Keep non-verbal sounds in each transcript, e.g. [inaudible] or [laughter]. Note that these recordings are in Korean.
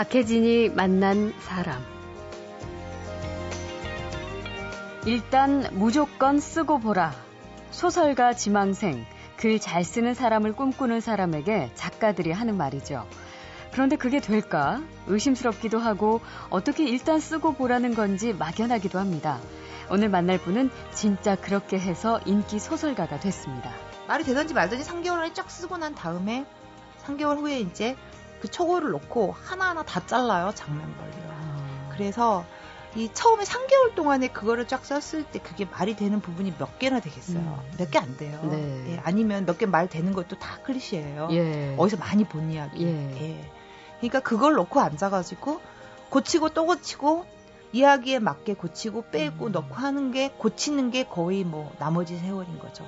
박혜진이 만난 사람. 일단 무조건 쓰고 보라. 소설가 지망생, 글 잘 쓰는 사람을 꿈꾸는 사람에게 작가들이 하는 말이죠. 그런데 그게 될까? 의심스럽기도 하고 어떻게 일단 쓰고 보라는 건지 막연하기도 합니다. 오늘 만날 분은 진짜 그렇게 해서 인기 소설가가 됐습니다. 말이 되든지 말든지 3개월 안에 쫙 쓰고 난 다음에 3개월 후에 이제 그 초고를 놓고 하나하나 다 잘라요 장면별로. 아. 그래서 이 처음에 3개월 동안에 그거를 쫙 썼을 때 그게 말이 되는 부분이 몇 개나 되겠어요. 음. 몇개 안 돼요. 네. 예, 아니면 몇 개 말 되는 것도 다 클리셰예요. 예. 어디서 많이 본 이야기. 예. 예. 그러니까 그걸 놓고 앉아가지고 고치고 또 고치고 이야기에 맞게 고치고 빼고 음. 넣고 하는 게 고치는 게 거의 뭐 나머지 세월인 거죠.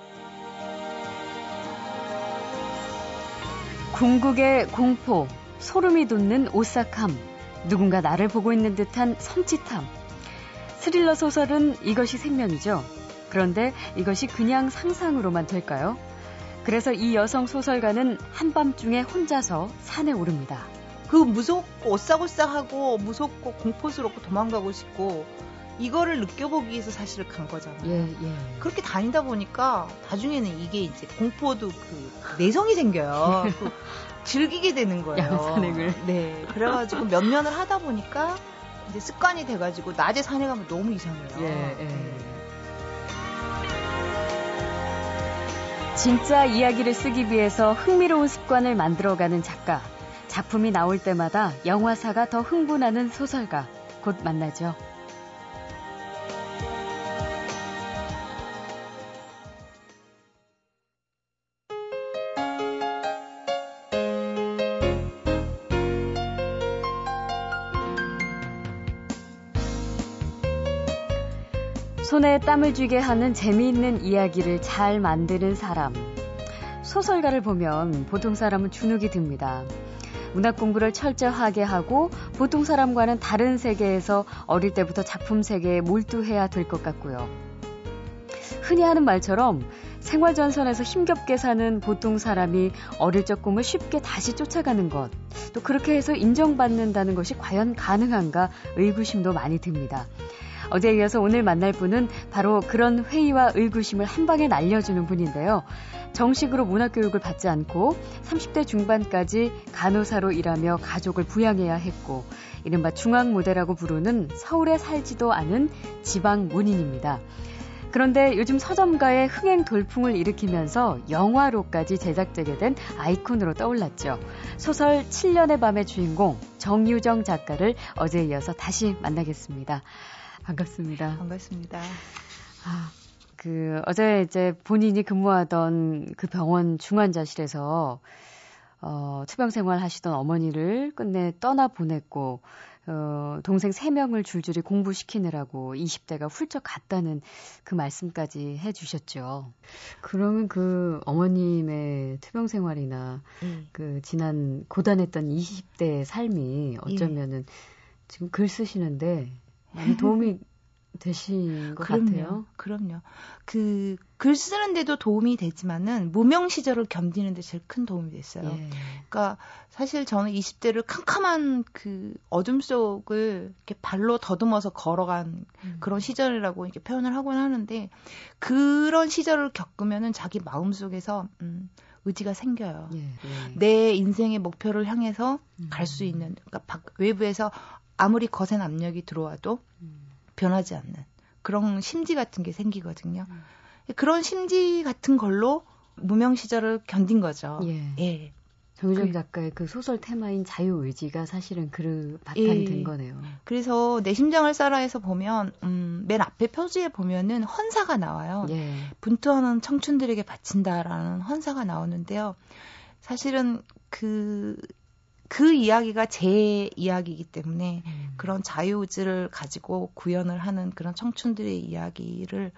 궁극의 공포, 소름이 돋는 오싹함, 누군가 나를 보고 있는 듯한 섬찟함. 스릴러 소설은 이것이 생명이죠. 그런데 이것이 그냥 상상으로만 될까요? 그래서 이 여성 소설가는 한밤중에 혼자서 산에 오릅니다. 그 무섭고 오싹오싹하고 무섭고 공포스럽고 도망가고 싶고 이거를 느껴보기 위해서 사실 간 거잖아요. 예, 예. 그렇게 다니다 보니까 나중에는 이게 이제 공포도 그 내성이 생겨요. 그 [laughs] 즐기게 되는 거예요. 산행을. 네. 그래가지고 몇 년을 하다 보니까 이제 습관이 돼가지고 낮에 산에 가면 너무 이상해요. 예, 예. 네. 진짜 이야기를 쓰기 위해서 흥미로운 습관을 만들어가는 작가. 작품이 나올 때마다 영화사가 더 흥분하는 소설가 곧 만나죠. 손에 땀을 쥐게 하는 재미있는 이야기를 잘 만드는 사람. 소설가를 보면 보통 사람은 주눅이 듭니다. 문학 공부를 철저하게 하고 보통 사람과는 다른 세계에서 어릴 때부터 작품 세계에 몰두해야 될 것 같고요. 흔히 하는 말처럼 생활전선에서 힘겹게 사는 보통 사람이 어릴 적 꿈을 쉽게 다시 쫓아가는 것, 또 그렇게 해서 인정받는다는 것이 과연 가능한가 의구심도 많이 듭니다. 어제에 이어서 오늘 만날 분은 바로 그런 회의와 의구심을 한 방에 날려주는 분인데요. 정식으로 문학교육을 받지 않고 30대 중반까지 간호사로 일하며 가족을 부양해야 했고 이른바 중앙모대라고 부르는 서울에 살지도 않은 지방 문인입니다. 그런데 요즘 서점가의 흥행 돌풍을 일으키면서 영화로까지 제작되게 된 아이콘으로 떠올랐죠. 소설 7년의 밤의 주인공 정유정 작가를 어제에 이어서 다시 만나겠습니다. 반갑습니다. 반갑습니다. 아, 그 어제 이제 본인이 근무하던 그 병원 중환자실에서 어, 투병 생활 하시던 어머니를 끝내 떠나 보냈고 어, 동생 3명을 줄줄이 공부시키느라고 20대가 훌쩍 갔다는 그 말씀까지 해 주셨죠. 그러면 그 어머님의 투병 생활이나 음. 그 지난 고단했던 20대의 삶이 어쩌면은 예. 지금 글 쓰시는데 많이 도움이 되신 것 그럼요, 같아요. 그럼요. 그 글 쓰는데도 도움이 되지만은 무명 시절을 견디는 데 제일 큰 도움이 됐어요. 예. 그러니까 사실 저는 20대를 캄캄한 그 어둠 속을 이렇게 발로 더듬어서 걸어간 음. 그런 시절이라고 이렇게 표현을 하곤 하는데 그런 시절을 겪으면은 자기 마음 속에서 음 의지가 생겨요. 예, 예. 내 인생의 목표를 향해서 음. 갈수 있는 그러니까 외부에서 아무리 거센 압력이 들어와도 음. 변하지 않는 그런 심지 같은 게 생기거든요. 음. 그런 심지 같은 걸로 무명 시절을 견딘 거죠. 예. 예. 정유정 그, 작가의 그 소설 테마인 자유의지가 사실은 그 바탕이 예. 된 거네요. 그래서 내 심장을 쌓아에서 보면 음, 맨 앞에 표지에 보면은 헌사가 나와요. 예. 분투하는 청춘들에게 바친다라는 헌사가 나오는데요. 사실은 그 그 이야기가 제 이야기이기 때문에 음. 그런 자유의지를 가지고 구현을 하는 그런 청춘들의 이야기를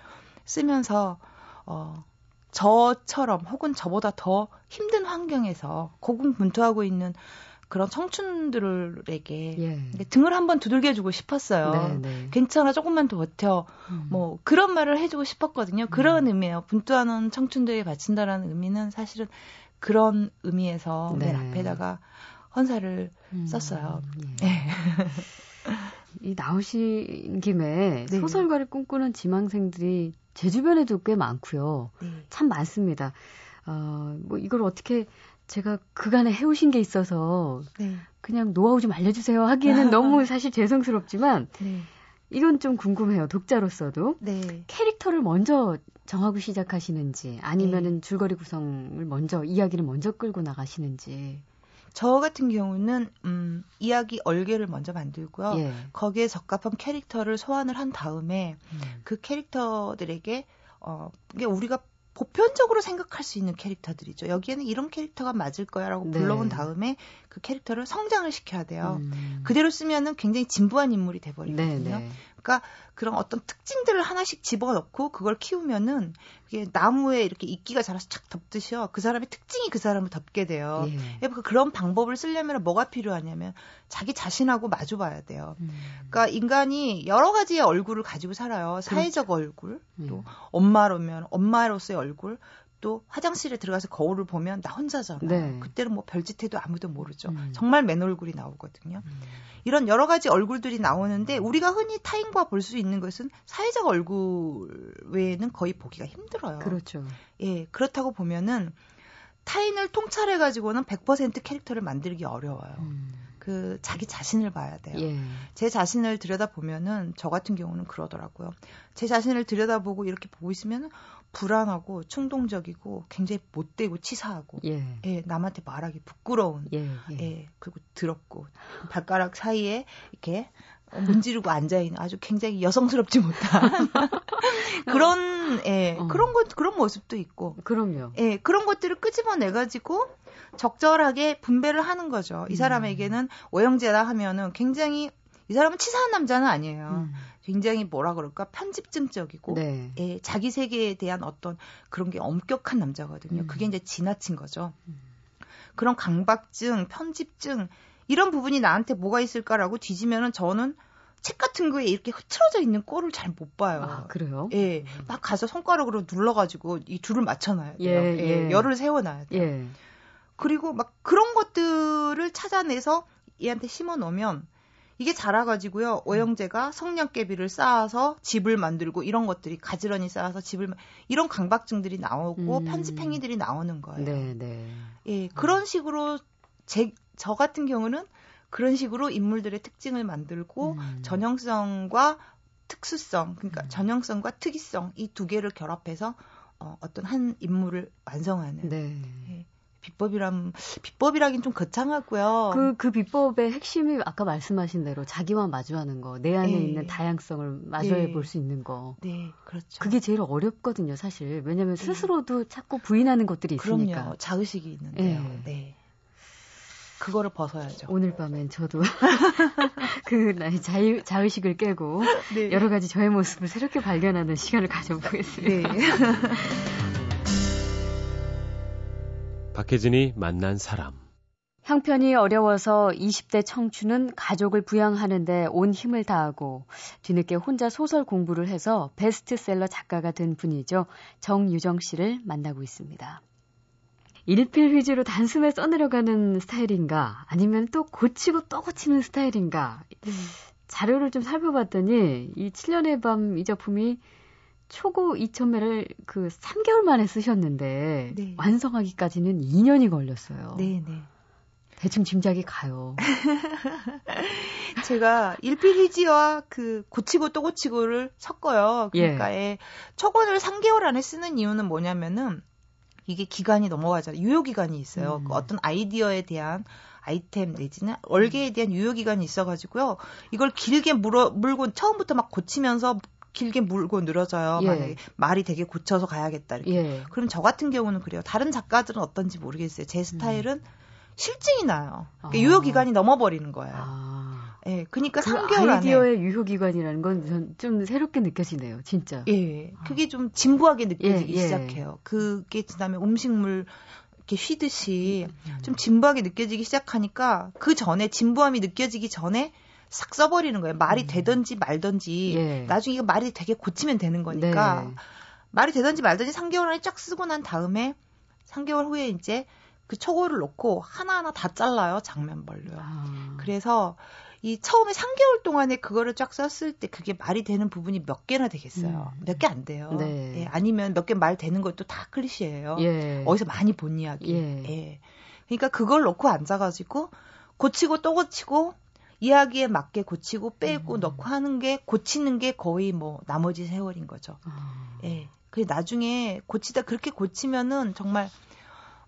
쓰면서 어 저처럼 혹은 저보다 더 힘든 환경에서 고군분투하고 있는 그런 청춘들에게 예. 등을 한번 두들겨 주고 싶었어요. 네, 네. 괜찮아, 조금만 더 버텨. 음. 뭐 그런 말을 해주고 싶었거든요. 그런 음. 의미예요. 분투하는 청춘들에게 바친다라는 의미는 사실은 그런 의미에서 네. 맨 앞에다가 헌사를 음, 썼어요. 예. 네. 이 나오신 김에 네. 소설가를 꿈꾸는 지망생들이 제 주변에도 꽤 많고요. 네. 참 많습니다. 어, 뭐 이걸 어떻게 제가 그간에 해오신 게 있어서 네. 그냥 노하우 좀 알려주세요 하기에는 너무 [laughs] 사실 죄송스럽지만 네. 이건 좀 궁금해요. 독자로서도 네. 캐릭터를 먼저 정하고 시작하시는지 아니면은 네. 줄거리 구성을 먼저 이야기를 먼저 끌고 나가시는지. 저 같은 경우는 음, 이야기 얼개를 먼저 만들고요. 예. 거기에 적합한 캐릭터를 소환을 한 다음에 음. 그 캐릭터들에게 어 이게 우리가 보편적으로 생각할 수 있는 캐릭터들이죠. 여기에는 이런 캐릭터가 맞을 거야라고 네. 불러본 다음에 그 캐릭터를 성장을 시켜야 돼요. 음. 그대로 쓰면은 굉장히 진부한 인물이 돼버리거든요. 네, 네. 그러니까 그런 어떤 특징들을 하나씩 집어넣고 그걸 키우면은 이게 나무에 이렇게 이끼가 자라서 착 덮듯이요. 그 사람의 특징이 그 사람을 덮게 돼요. 예. 그러니까 그런 방법을 쓰려면 뭐가 필요하냐면 자기 자신하고 마주 봐야 돼요. 음. 그러니까 인간이 여러 가지의 얼굴을 가지고 살아요. 사회적 그렇죠. 얼굴, 또 음. 엄마로면 엄마로서의 얼굴, 또 화장실에 들어가서 거울을 보면 나 혼자잖아요. 네. 그때는 뭐 별짓해도 아무도 모르죠. 음. 정말 맨 얼굴이 나오거든요. 음. 이런 여러 가지 얼굴들이 나오는데 우리가 흔히 타인과 볼 수 있는 것은 사회적 얼굴 외에는 거의 보기가 힘들어요. 그렇죠. 예, 그렇다고 보면은 타인을 통찰해 가지고는 100% 캐릭터를 만들기 어려워요. 음. 그 자기 자신을 봐야 돼요. 예. 제 자신을 들여다 보면은 저 같은 경우는 그러더라고요. 제 자신을 들여다보고 이렇게 보고 있으면 불안하고 충동적이고 굉장히 못되고 치사하고 예. 예 남한테 말하기 부끄러운 예, 예. 예, 그리고 더럽고 발가락 사이에 이렇게 문지르고 앉아 있는 아주 굉장히 여성스럽지 못한 [laughs] 그런 예 어. 그런 것 그런 모습도 있고 그럼요 예 그런 것들을 끄집어내 가지고 적절하게 분배를 하는 거죠 이 음. 사람에게는 오영재다 하면은 굉장히 이 사람은 치사한 남자는 아니에요. 음. 굉장히 뭐라 그럴까 편집증적이고 네. 예, 자기 세계에 대한 어떤 그런 게 엄격한 남자거든요. 음. 그게 이제 지나친 거죠. 음. 그런 강박증, 편집증 이런 부분이 나한테 뭐가 있을까라고 뒤지면은 저는 책 같은 거에 이렇게 흐트러져 있는 꼴을 잘 못 봐요. 아, 그래요? 예. 음. 막 가서 손가락으로 눌러가지고 이 줄을 맞춰놔야 돼요. 예, 예. 예. 열을 세워놔야 돼요. 예. 그리고 막 그런 것들을 찾아내서 얘한테 심어 놓으면 이게 자라가지고요. 오영재가 성냥개비를 쌓아서 집을 만들고 이런 것들이 가지런히 쌓아서 집을 이런 강박증들이 나오고 음. 편집행위들이 나오는 거예요. 네, 네. 예, 그런 식으로 제 저 같은 경우는 그런 식으로 인물들의 특징을 만들고 음. 전형성과 특수성, 그러니까 음. 전형성과 특이성 이 두 개를 결합해서 어, 어떤 한 인물을 완성하는. 네. 예. 비법이란 비법이라긴 좀 거창하고요. 그, 그 비법의 핵심이 아까 말씀하신 대로 자기와 마주하는 거, 내 안에 네. 있는 다양성을 마주해 네. 볼수 있는 거. 네, 그렇죠. 그게 제일 어렵거든요, 사실. 왜냐하면 네. 스스로도 자꾸 부인하는 것들이 있으니까. 그럼요, 자의식이 있는데요. 네. 네. 그거를 벗어야죠. 오늘 밤엔 저도 [laughs] 그 나의 자유, 자의식을 깨고 네. 여러 가지 저의 모습을 새롭게 발견하는 시간을 가져보겠습니다. [laughs] 네. 박혜진이 만난 사람. 형편이 어려워서 20대 청춘은 가족을 부양하는데 온 힘을 다하고 뒤늦게 혼자 소설 공부를 해서 베스트셀러 작가가 된 분이죠. 정유정 씨를 만나고 있습니다. 일필휘지로 단숨에 써내려가는 스타일인가 아니면 또 고치고 또 고치는 스타일인가 음. 자료를 좀 살펴봤더니 이 7년의 밤 이 작품이 초고 2천매를 그 3개월 만에 쓰셨는데 네. 완성하기까지는 2년이 걸렸어요. 네, 네. 대충 짐작이 가요. [laughs] 제가 일필휘지와 그 고치고 또 고치고를 섞어요. 그러니까 예. 초고를 3개월 안에 쓰는 이유는 뭐냐면은 이게 기간이 넘어가잖아요. 유효 기간이 있어요. 음. 그 어떤 아이디어에 대한 아이템 내지는 얼개에 대한 유효 기간이 있어가지고요. 이걸 길게 물어 물고 처음부터 막 고치면서 길게 물고 늘어져요. 예. 만약에 말이 되게 고쳐서 가야겠다 이렇게. 예. 그럼 저 같은 경우는 그래요. 다른 작가들은 어떤지 모르겠어요. 제 스타일은 음. 실증이 나요. 그러니까 아. 유효 기간이 넘어버리는 거예요. 아. 예, 그러니까 그 3개월 아이디어의 유효 기간이라는 건 좀 새롭게 느껴지네요, 진짜. 예, 그게 좀 진부하게 느껴지기 예, 예. 시작해요. 그게 지나면 음식물 이렇게 쉬듯이 음. 좀 진부하게 느껴지기 시작하니까 그 전에 진부함이 느껴지기 전에 싹 써버리는 거예요. 말이 음. 되든지 말든지 예. 나중에 이거 말이 되게 고치면 되는 거니까 네. 말이 되든지 말든지 3개월 안에 쫙 쓰고 난 다음에 3개월 후에 이제 그 초고를 놓고 하나하나 다 잘라요 장면별로요. 아. 그래서 이 처음에 3개월 동안에 그거를 쫙 썼을 때 그게 말이 되는 부분이 몇 개나 되겠어요. 음. 몇개 안 돼요. 네. 예, 아니면 몇 개 말 되는 것도 다 클리셰예요. 예. 어디서 많이 본 이야기. 예. 예. 그러니까 그걸 놓고 앉아가지고 고치고 또 고치고 이야기에 맞게 고치고 빼고 음. 넣고 하는 게 고치는 게 거의 뭐 나머지 세월인 거죠. 아. 예. 그 나중에 고치다 그렇게 고치면은 정말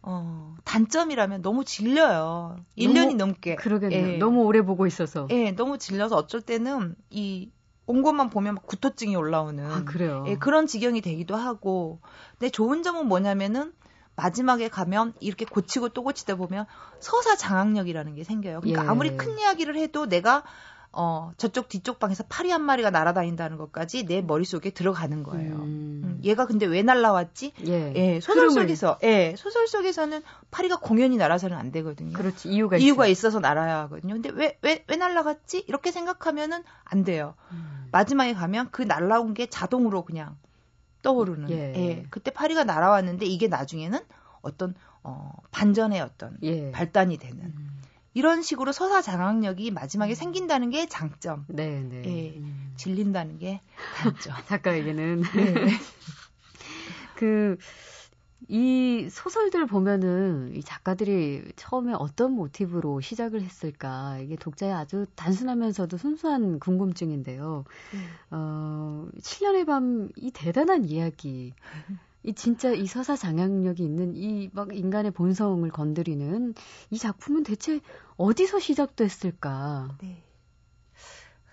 어, 단점이라면 너무 질려요. 1년이 넘게. 그러겠네요. 예. 너무 오래 보고 있어서. 예, 너무 질려서 어쩔 때는 이 온 것만 보면 구토증이 올라오는. 아, 그래요? 예, 그런 지경이 되기도 하고. 근데 좋은 점은 뭐냐면은 마지막에 가면 이렇게 고치고 또 고치다 보면 서사 장악력이라는 게 생겨요. 그러니까 예. 아무리 큰 이야기를 해도 내가 어, 저쪽 뒤쪽 방에서 파리 한 마리가 날아다닌다는 것까지 내 머릿속에 들어가는 거예요. 음. 음 얘가 근데 왜 날라왔지? 예. 예 소설 흐름을. 속에서, 예, 소설 속에서는 파리가 공연히 날아서는 안 되거든요. 그렇지, 이유가 이유가 있어. 있어서 날아야 하거든요. 근데 왜, 왜, 왜 날라갔지? 이렇게 생각하면은 안 돼요. 음. 마지막에 가면 그 날라온 게 자동으로 그냥 떠오르는. 예. 예. 그때 파리가 날아왔는데 이게 나중에는 어떤, 어, 반전의 어떤 예. 발단이 되는. 음. 이런 식으로 서사 장악력이 마지막에 음. 생긴다는 게 장점. 네, 네. 예, 음. 질린다는 게 단점. [laughs] 작가에게는. 네. [laughs] 그, 이 소설들 보면은 이 작가들이 처음에 어떤 모티브로 시작을 했을까 이게 독자의 아주 단순하면서도 순수한 궁금증인데요. 음. 어, 7년의 밤이 대단한 이야기 이 진짜 이 서사 장악력이 있는 이 막 인간의 본성을 건드리는 이 작품은 대체 어디서 시작됐을까? 네.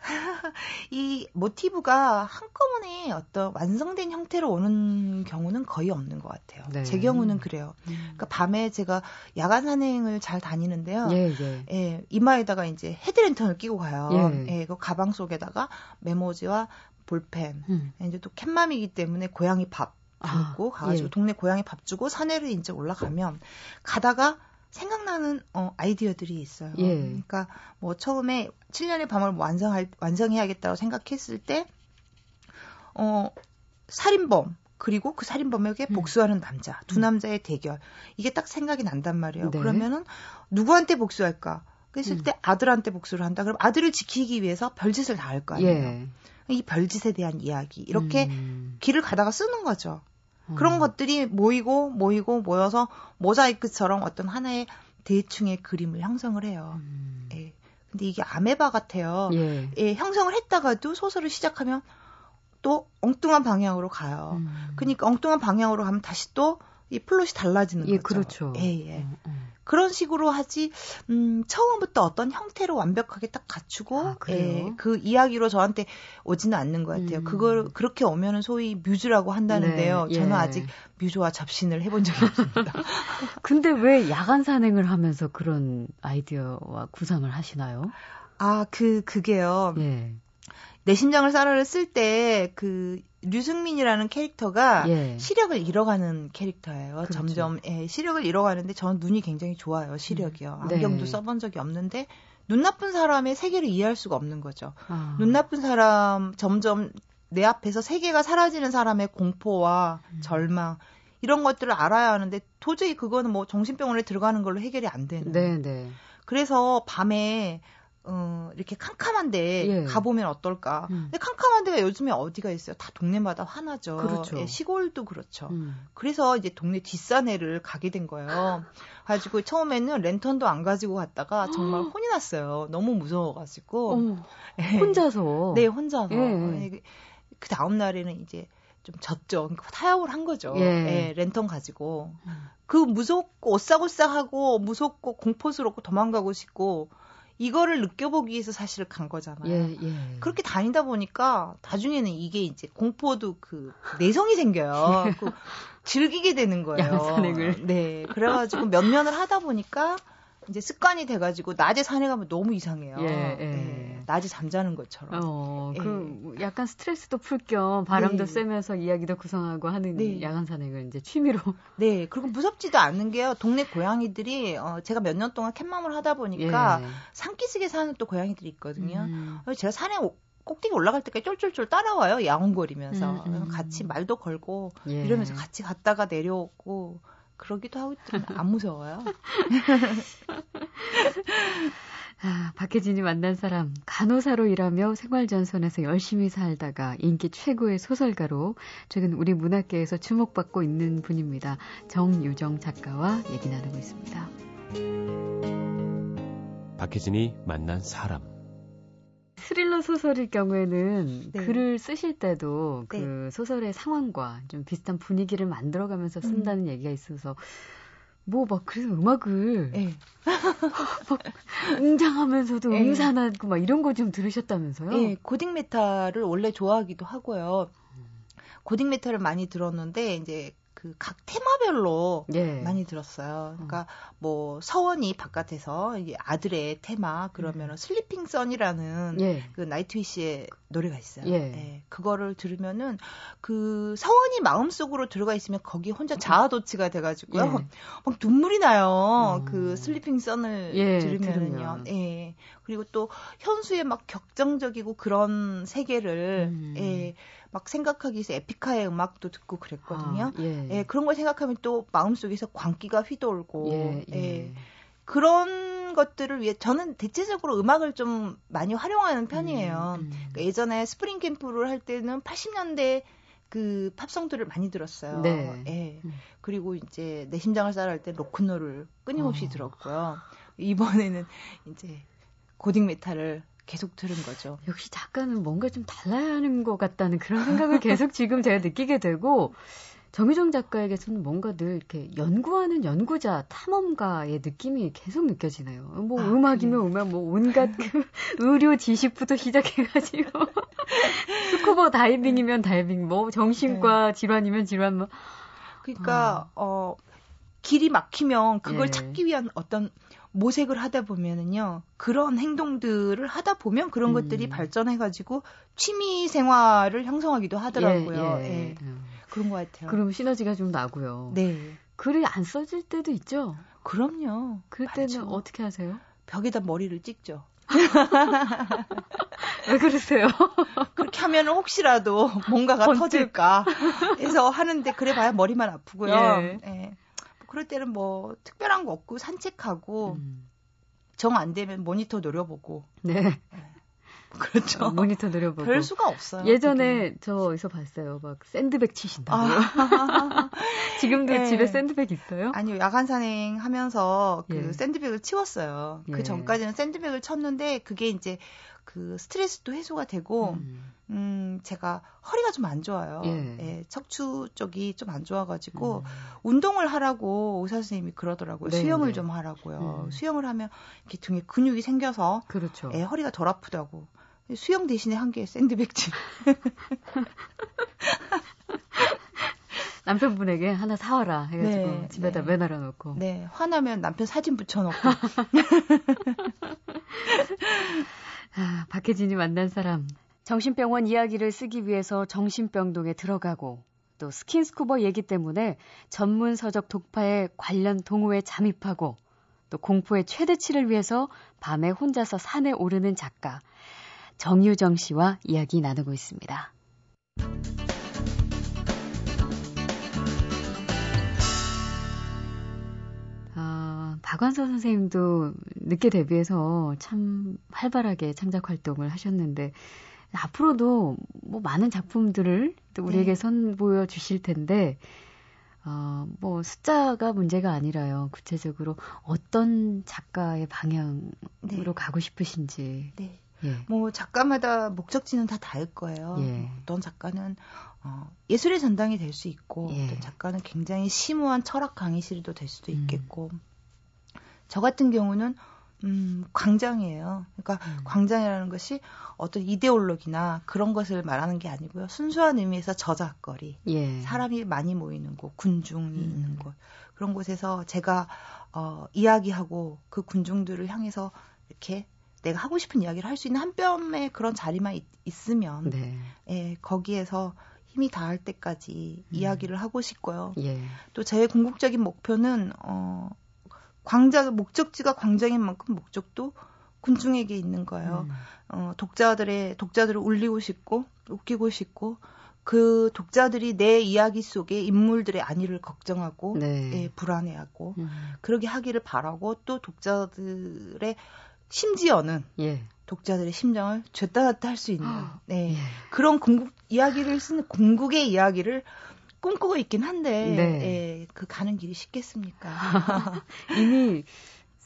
[laughs] 이 모티브가 한꺼번에 어떤 완성된 형태로 오는 경우는 거의 없는 것 같아요. 네. 제 경우는 그래요. 음. 그러니까 밤에 제가 야간 산행을 잘 다니는데요. 예, 예. 예 이마에다가 이제 헤드랜턴을 끼고 가요. 예. 예, 그 가방 속에다가 메모지와 볼펜. 음. 이제 또 캣맘이기 때문에 고양이 밥 담고 아, 가가지고 예. 동네 고양이 밥 주고 산에를 이제 올라가면 가다가 생각나는 어, 아이디어들이 있어요. 예. 그러니까 뭐 처음에 7년의 밤을 완성할 완성해야겠다고 생각했을 때 어, 살인범 그리고 그 살인범에게 음. 복수하는 남자 두 음. 남자의 대결 이게 딱 생각이 난단 말이에요. 네. 그러면은 누구한테 복수할까? 그랬을 음. 때 아들한테 복수를 한다. 그럼 아들을 지키기 위해서 별짓을 다 할 거 아니에요. 예. 이 별짓에 대한 이야기 이렇게 음. 길을 가다가 쓰는 거죠. 그런 음. 것들이 모이고 모이고 모여서 모자이크처럼 어떤 하나의 대충의 그림을 형성을 해요. 음. 예. 근데 이게 아메바 같아요. 예. 예. 형성을 했다가도 소설을 시작하면 또 엉뚱한 방향으로 가요. 음. 그러니까 엉뚱한 방향으로 가면 다시 또 이 플롯이 달라지는 예, 거죠. 그렇죠. 예, 예. 음, 음. 그런 식으로 하지 음, 처음부터 어떤 형태로 완벽하게 딱 갖추고 아, 예, 그 이야기로 저한테 오지는 않는 것 같아요. 음. 그걸 그렇게 오면은 소위 뮤즈라고 한다는데요. 네, 예. 저는 아직 뮤즈와 접신을 해본 적이 없습니다. [laughs] 근데 왜 야간 산행을 하면서 그런 아이디어와 구상을 하시나요? 아, 그 그게요. 예. 내 심장을 쌀아를 쓸 때 그 류승민이라는 캐릭터가 예. 시력을 잃어가는 캐릭터예요. 그렇죠. 점점 예, 시력을 잃어가는데 저는 눈이 굉장히 좋아요. 시력이요. 음. 안경도 네. 써본 적이 없는데 눈 나쁜 사람의 세계를 이해할 수가 없는 거죠. 아. 눈 나쁜 사람 점점 내 앞에서 세계가 사라지는 사람의 공포와 음. 절망 이런 것들을 알아야 하는데 도저히 그거는 뭐 정신병원에 들어가는 걸로 해결이 안 되는. 네, 네. 그래서 밤에 어, 이렇게 캄캄한데 예. 가보면 어떨까. 음. 근데 캄캄한 데가 요즘에 어디가 있어요? 다 동네마다 하나죠. 그렇죠. 예, 시골도 그렇죠. 음. 그래서 이제 동네 뒷산에를 가게 된 거예요. [laughs] 가지고 처음에는 랜턴도 안 가지고 갔다가 정말 혼이 났어요. 너무 무서워가지고. [laughs] 예. 혼자서? 네, 혼자서. 예. 예. 그 다음 날에는 이제 좀 졌죠. 그러니까 타협을 한 거죠. 예. 예 랜턴 가지고. 음. 그 무섭고 오싹오싹하고 무섭고 공포스럽고 도망가고 싶고 이거를 느껴보기 위해서 사실 간 거잖아요. 예, 예. 그렇게 다니다 보니까 나중에는 이게 이제 공포도 그 내성이 생겨요. [laughs] 그 즐기게 되는 거예요. 산행을. 네. 그래가지고 몇 년을 하다 보니까 이제 습관이 돼가지고 낮에 산에 가면 너무 이상해요. 예, 예. 네, 낮에 잠자는 것처럼. 어, 예. 그 약간 스트레스도 풀 겸 바람도 네. 쐬면서 이야기도 구성하고 하는 네. 야간 산행을 이제 취미로. [laughs] 네, 그리고 무섭지도 않는 게요. 동네 고양이들이 어, 제가 몇 년 동안 캣맘을 하다 보니까 예. 산기슭에 사는 또 고양이들이 있거든요. 음. 제가 산에 꼭대기 올라갈 때까지 쫄쫄쫄 따라와요. 야옹거리면서. 음, 음. 같이 말도 걸고 예. 이러면서 같이 갔다가 내려오고 그러기도 하고 안 무서워요. [laughs] 아, 박혜진이 만난 사람 간호사로 일하며 생활전선에서 열심히 살다가 인기 최고의 소설가로 최근 우리 문학계에서 주목받고 있는 분입니다. 정유정 작가와 얘기 나누고 있습니다. 박혜진이 만난 사람 스릴러 소설일 경우에는 네. 글을 쓰실 때도 네. 그 소설의 상황과 좀 비슷한 분위기를 만들어가면서 쓴다는 음. 얘기가 있어서 뭐 막 그래서 음악을 네. [laughs] 막 웅장하면서도 네. 음산하고 막 이런 거 좀 들으셨다면서요? 네, 고딕 메탈을 원래 좋아하기도 하고요. 고딕 메탈을 많이 들었는데 이제 그 각 테마별로 예. 많이 들었어요. 그러니까 어. 뭐 서원이 바깥에서 아들의 테마 그러면은 음. Sleeping Sun이라는 예. 그 나이트위시의 노래가 있어요. 예. 예. 그거를 들으면은 그 서원이 마음속으로 들어가 있으면 거기 혼자 자아도취가 돼가지고요. 예. [laughs] 막 눈물이 나요. 음. 그 Sleeping Sun을 예, 들으면은요. 예. 그리고 또 현수의 막 격정적이고 그런 세계를 음. 예. 막 생각하기 위해서 에픽하의 음악도 듣고 그랬거든요. 아, 예. 예. 그런 걸 생각하면 또 마음속에서 광기가 휘돌고 예, 예. 예. 그런 것들을 위해 저는 대체적으로 음악을 좀 많이 활용하는 편이에요. 음, 음. 그러니까 예전에 스프링 캠프를 할 때는 80년대 그 팝송들을 많이 들었어요. 네. 예. 음. 그리고 이제 내 심장을 쌀할때 로큰롤을 끊임없이 어. 들었고요. 이번에는 이제 고딕 메탈을 계속 들은 거죠. 역시 작가는 뭔가 좀 달라야 하는 것 같다는 그런 생각을 계속 [laughs] 지금 제가 느끼게 되고 정유정 작가에게서는 뭔가 늘 이렇게 연구하는 연구자, 탐험가의 느낌이 계속 느껴지네요. 뭐 아, 음악이면 네. 음악, 뭐 온갖 [laughs] 그 의료 지식부터 시작해가지고 [laughs] 스쿠버 다이빙이면 다이빙, 뭐 정신과 네. 질환이면 질환, 뭐. 그러니까 어, 어 길이 막히면 그걸 예. 찾기 위한 어떤 모색을 하다 보면은요 그런 행동들을 하다 보면 그런 음. 것들이 발전해가지고 취미 생활을 형성하기도 하더라고요. 예, 예. 예. 음. 그런 것 같아요. 그럼 시너지가 좀 나고요. 네. 글이 안 써질 때도 있죠. 그럼요. 그럴 때는 맞죠. 어떻게 하세요? 벽에다 머리를 찍죠. [laughs] 왜 그러세요? [laughs] 그렇게 하면 혹시라도 뭔가가 번뜩. 터질까 해서 하는데 그래봐야 머리만 아프고요. 예. 예. 그럴 때는 뭐 특별한 거 없고 산책하고 음. 정안 되면 모니터 노려보고. 네. 네. 그렇죠. 어, 모니터 노려보고. 별 수가 없어요. 예전에 그게. 저 어디서 봤어요. 막 샌드백 치신다고. 아. [laughs] 지금도 네. 집에 샌드백 있어요? 아니요. 야간 산행 하면서 그 예. 샌드백을 치웠어요. 그 예. 그 전까지는 샌드백을 쳤는데 그게 이제 그 스트레스도 해소가 되고 음, 음 제가 허리가 좀 안 좋아요. 예. 예. 척추 쪽이 좀 안 좋아가지고 음. 운동을 하라고 의사 선생님이 그러더라고요. 네, 수영을 네. 좀 하라고요. 음. 수영을 하면 이렇게 등에 근육이 생겨서 그렇죠. 예, 허리가 덜 아프다고. 수영 대신에 한개 샌드백질. [laughs] 남편분에게 하나 사와라 해가지고 네, 집에다 네. 매달아 놓고. 네, 화나면 남편 사진 붙여놓고. [laughs] 아, 박혜진이 만난 사람. 정신병원 이야기를 쓰기 위해서 정신병동에 들어가고 또 스킨스쿠버 얘기 때문에 전문 서적 독파에 관련 동호회 잠입하고 또 공포의 최대치를 위해서 밤에 혼자서 산에 오르는 작가 정유정 씨와 이야기 나누고 있습니다. 박완서 선생님도 늦게 데뷔해서 참 활발하게 창작 활동을 하셨는데 앞으로도 뭐 많은 작품들을 또 우리에게 네. 선보여 주실 텐데 어, 뭐 숫자가 문제가 아니라요. 구체적으로 어떤 작가의 방향으로 네. 가고 싶으신지. 네. 예. 뭐 작가마다 목적지는 다 다를 거예요. 예. 어떤 작가는 어, 예술의 전당이 될 수 있고 예. 어떤 작가는 굉장히 심오한 철학 강의실도 될 수도 음. 있겠고 음. 저 같은 경우는 음, 광장이에요. 그러니까 음. 광장이라는 것이 어떤 이데올로기나 그런 것을 말하는 게 아니고요. 순수한 의미에서 저작거리, 예. 사람이 많이 모이는 곳, 군중이 음. 있는 곳 그런 곳에서 제가 어, 이야기하고 그 군중들을 향해서 이렇게 내가 하고 싶은 이야기를 할 수 있는 한 뼘의 그런 자리만 있, 으면 네. 예, 거기에서 힘이 닿을 때까지 음. 이야기를 하고 싶고요. 예. 또제 궁극적인 목표는 어, 광장 목적지가 광장인 만큼 목적도 군중에게 있는 거예요. 음. 어, 독자들의 독자들을 울리고 싶고 웃기고 싶고 그 독자들이 내 이야기 속에 인물들의 안위를 걱정하고 네. 예, 불안해하고 음. 그러게 하기를 바라고 또 독자들의 심지어는 예. 독자들의 심정을 죄다 놨다 할 수 있는 [gasps] 네. 예. 그런 궁극 이야기를 쓰는 궁극의 이야기를 꿈꾸고 있긴 한데 네. 예, 그 가는 길이 쉽겠습니까? [laughs] 이미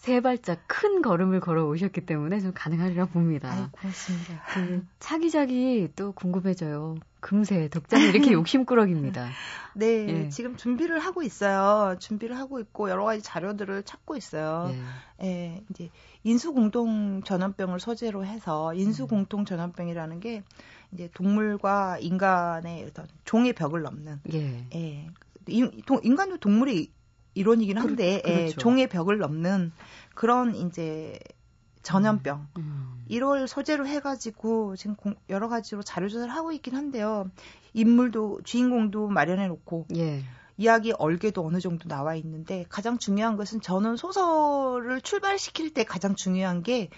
세 발짝 큰 걸음을 걸어 오셨기 때문에 좀 가능하리라 봅니다. 아유, 고맙습니다. 그 차기작이 또 궁금해져요. 금세 독자는 이렇게 [laughs] 욕심꾸러기입니다. 네, 예. 지금 준비를 하고 있어요. 준비를 하고 있고 여러 가지 자료들을 찾고 있어요. 예, 예 이제 인수공동 전염병을 소재로 해서 인수공동 전염병이라는 게 이제 동물과 인간의 어떤 종의 벽을 넘는 예. 예. 인간도 동물의 이론이긴 한데 그, 렇죠 종의 벽을 넘는 그런 이제 전염병 음. 음. 이걸 소재로 해가지고 지금 공, 여러 가지로 자료 조사를 하고 있긴 한데요. 인물도 주인공도 마련해 놓고 예. 이야기 얼개도 어느 정도 나와 있는데 가장 중요한 것은 저는 소설을 출발시킬 때 가장 중요한 게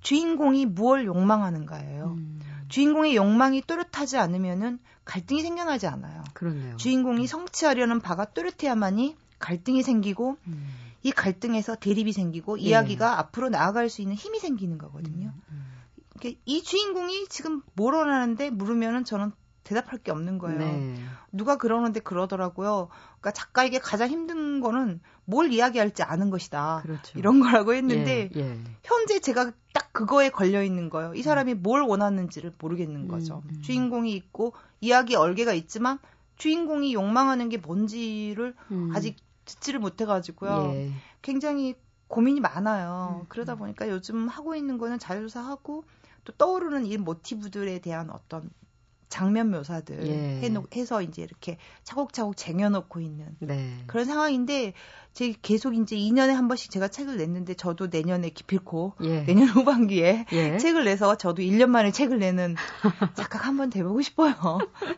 주인공이 무엇을 욕망하는가예요. 음. 주인공의 욕망이 뚜렷하지 않으면은 갈등이 생겨나지 않아요. 그렇네요. 주인공이 성취하려는 바가 뚜렷해야만이 갈등이 생기고 음. 이 갈등에서 대립이 생기고 네. 이야기가 앞으로 나아갈 수 있는 힘이 생기는 거거든요. 음, 음. 이 주인공이 지금 뭘 원하는데 물으면은 저는 대답할 게 없는 거예요. 네. 누가 그러는데 그러더라고요. 그러니까 작가에게 가장 힘든 거는 뭘 이야기할지 아는 것이다. 그렇죠. 이런 거라고 했는데 예, 예. 현재 제가 딱 그거에 걸려 있는 거예요. 이 사람이 음. 뭘 원하는지를 모르겠는 거죠. 음, 음. 주인공이 있고 이야기 얼개가 있지만 주인공이 욕망하는 게 뭔지를 음. 아직 듣지를 못해가지고요. 예. 굉장히 고민이 많아요. 음, 그러다 음. 보니까 요즘 하고 있는 거는 자료조사하고 또 떠오르는 이 모티브들에 대한 어떤 장면 묘사들 예. 해놓, 해서 이제 이렇게 차곡차곡 쟁여놓고 있는 네. 그런 상황인데 제 계속 이제 2년에 한 번씩 제가 책을 냈는데 저도 내년에 기필코 예. 내년 [laughs] 후반기에 예. 책을 내서 저도 1년 만에 책을 내는 [laughs] 작가 한번 돼보고 싶어요.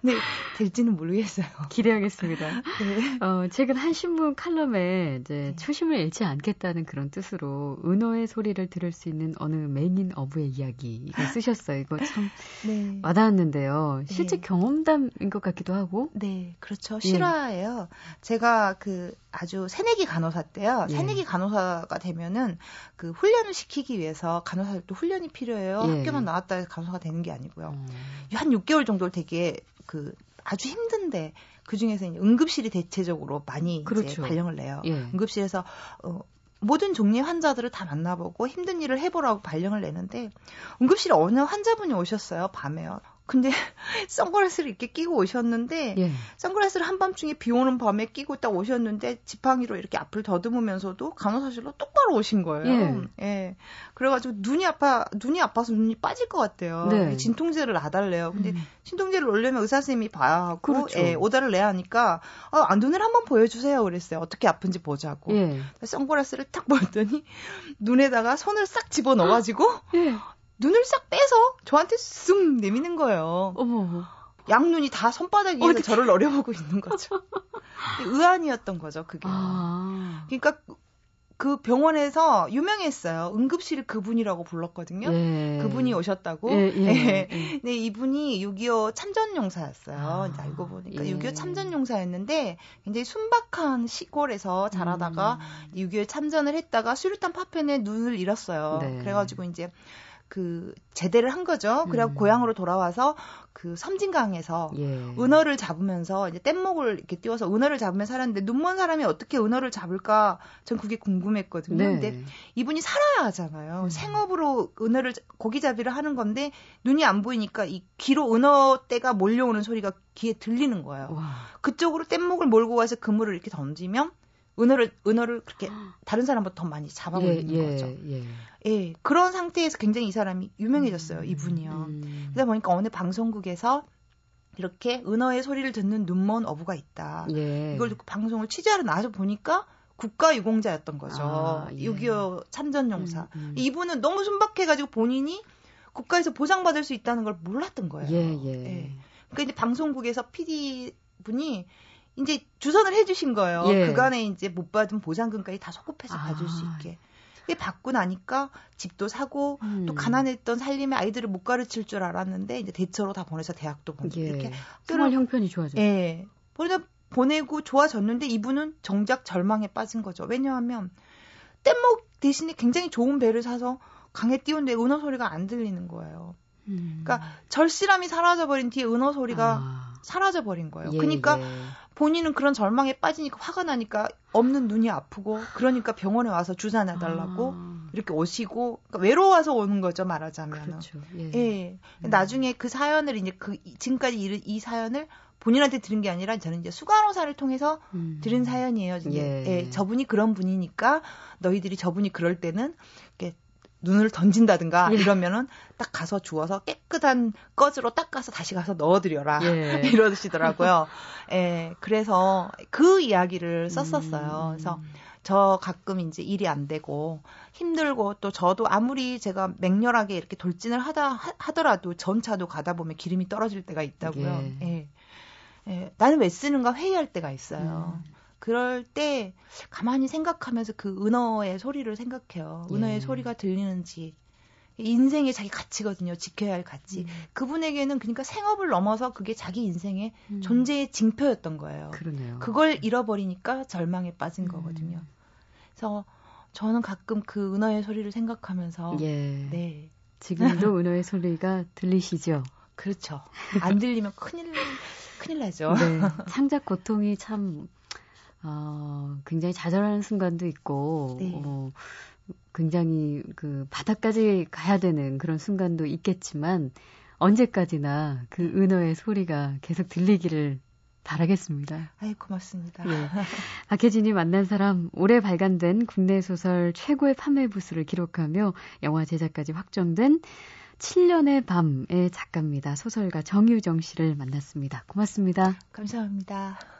근데 될지는 모르겠어요. 기대하겠습니다. 네. 어, 최근 한 신문 칼럼에 이제 네. 초심을 잃지 않겠다는 그런 뜻으로 은어의 소리를 들을 수 있는 어느 맹인 어부의 이야기 이거 쓰셨어요. 이거 참 네. 와닿았는데요. 실제 네. 경험담인 것 같기도 하고. 네, 그렇죠. 실화예요. 제가 그 아주 새내기 간호사 때요. 예. 새내기 간호사가 되면은 그 훈련을 시키기 위해서 간호사들도 훈련이 필요해요. 예. 학교만 나왔다 해서 간호사가 되는 게 아니고요. 음. 한 6개월 정도를 되게 그 아주 힘든데 그 중에서 응급실이 대체적으로 많이 그렇죠. 이제 발령을 내요. 예. 응급실에서 어, 모든 종류의 환자들을 다 만나보고 힘든 일을 해보라고 발령을 내는데 응급실에 어느 환자분이 오셨어요 밤에요. 근데 [laughs] 선글라스를 이렇게 끼고 오셨는데 예. 선글라스를 한밤중에 비 오는 밤에 끼고 딱 오셨는데 지팡이로 이렇게 앞을 더듬으면서도 간호사실로 똑바로 오신 거예요. 예. 예. 그래가지고 눈이 아파 눈이 아파서 눈이 빠질 것 같아요. 네. 진통제를 놔달래요. 근데 음. 진통제를 놓으려면 의사 선생님이 봐야 하고 그렇죠. 예, 오다를 내야 하니까 아, 눈을 한번 보여주세요. 그랬어요. 어떻게 아픈지 보자고. 예. 선글라스를 딱 [laughs] 보였더니 눈에다가 손을 싹 집어 넣어가지고 예. 눈을 싹 빼서 저한테 쑥 내미는 거예요. 어머. 양눈이 다 손바닥 위에서 어떡해. 저를 노려보고 있는 거죠. 의안이었던 거죠, 그게. 아. 그러니까 그 병원에서 유명했어요. 응급실 그분이라고 불렀거든요. 예. 그분이 오셨다고. 예, 예, 네. 예. 네, 이분이 6.25 참전용사였어요. 아, 이제 알고 보니까 예. 6.25 참전용사였는데 굉장히 순박한 시골에서 자라다가 음. 6.25 참전을 했다가 수류탄 파편에 눈을 잃었어요. 네. 그래가지고 이제 그 제대를 한 거죠. 그래고 음. 고향으로 돌아와서 그 섬진강에서 예. 은어를 잡으면서 이제 뗏목을 이렇게 띄워서 은어를 잡으면 살았는데 눈먼 사람이 어떻게 은어를 잡을까? 전 그게 궁금했거든요. 네. 근데 이분이 살아야 하잖아요. 음. 생업으로 은어를 고기잡이를 하는 건데 눈이 안 보이니까 이 귀로 은어 떼가 몰려오는 소리가 귀에 들리는 거예요. 와. 그쪽으로 뗏목을 몰고 가서 그물을 이렇게 던지면 은어를 은어를 그렇게 다른 사람보다 더 많이 잡아먹는 예, 예, 거죠. 예. 예. 그런 상태에서 굉장히 이 사람이 유명해졌어요. 음, 이분이요. 음. 그러다 보니까 어느 방송국에서 이렇게 은어의 소리를 듣는 눈먼 어부가 있다. 예. 이걸 듣고 방송을 취재하러 나와서 보니까 국가 유공자였던 거죠. 아, 예. 6.25 참전용사. 음, 음. 이분은 너무 순박해가지고 본인이 국가에서 보장받을 수 있다는 걸 몰랐던 거예요. 예, 예. 예. 그러니까 이제 방송국에서 PD 분이 이제 주선을 해주신 거예요. 예. 그간에 이제 못 받은 보상금까지 다 소급해서 아. 봐줄 수 있게. 받고 나니까 집도 사고 음. 또 가난했던 살림에 아이들을 못 가르칠 줄 알았는데 이제 대처로 다 보내서 대학도 보내고 예. 이렇게 생활 형편이 좋아졌죠. 예. 보내다 보내고 좋아졌는데 이분은 정작 절망에 빠진 거죠. 왜냐하면 뗏목 대신에 굉장히 좋은 배를 사서 강에 띄운데 은어 소리가 안 들리는 거예요. 음. 그러니까 절실함이 사라져 버린 뒤에 은어 소리가 아. 사라져 버린 거예요. 예, 그러니까 예. 본인은 그런 절망에 빠지니까 화가 나니까 없는 눈이 아프고 그러니까 병원에 와서 주사 놔달라고 아. 이렇게 오시고 그러니까 외로워서 오는 거죠 말하자면. 그렇죠. 예. 예. 음. 나중에 그 사연을 이제 그 지금까지 이, 이 사연을 본인한테 들은 게 아니라 저는 이제 수간호사를 통해서 음. 들은 사연이에요. 예. 예. 저분이 그런 분이니까 너희들이 저분이 그럴 때는 눈을 던진다든가 예. 이러면은 딱 가서 주워서 깨끗한 꺼즈로 닦아서 다시 가서 넣어드려라 예. [laughs] 이러시더라고요. 예, 그래서 그 이야기를 썼었어요. 음. 그래서 저 가끔 이제 일이 안 되고 힘들고 또 저도 아무리 제가 맹렬하게 이렇게 돌진을 하다 하 더라도 전차도 가다 보면 기름이 떨어질 때가 있다고요. 예. 예. 예. 나는 왜 쓰는가 회의할 때가 있어요. 음. 그럴 때 가만히 생각하면서 그 은어의 소리를 생각해요. 은어의 예. 소리가 들리는지. 인생의 자기 가치거든요. 지켜야 할 가치. 음. 그분에게는 그러니까 생업을 넘어서 그게 자기 인생의 음. 존재의 징표였던 거예요. 그러네요. 그걸 잃어버리니까 절망에 빠진 음. 거거든요. 그래서 저는 가끔 그 은어의 소리를 생각하면서 예. 네. 지금도 [laughs] 은어의 소리가 들리시죠? 그렇죠. 안 들리면 큰일 큰일 나죠. 네. [laughs] 창작 고통이 참 어, 굉장히 좌절하는 순간도 있고, 네. 어, 굉장히 그 바닥까지 가야 되는 그런 순간도 있겠지만, 언제까지나 그 은어의 소리가 계속 들리기를 바라겠습니다. 아이, 고맙습니다. 예. [laughs] 박혜진이 만난 사람, 올해 발간된 국내 소설 최고의 판매 부수를 기록하며 영화 제작까지 확정된 7년의 밤의 작가입니다. 소설가 정유정 씨를 만났습니다. 고맙습니다. 감사합니다.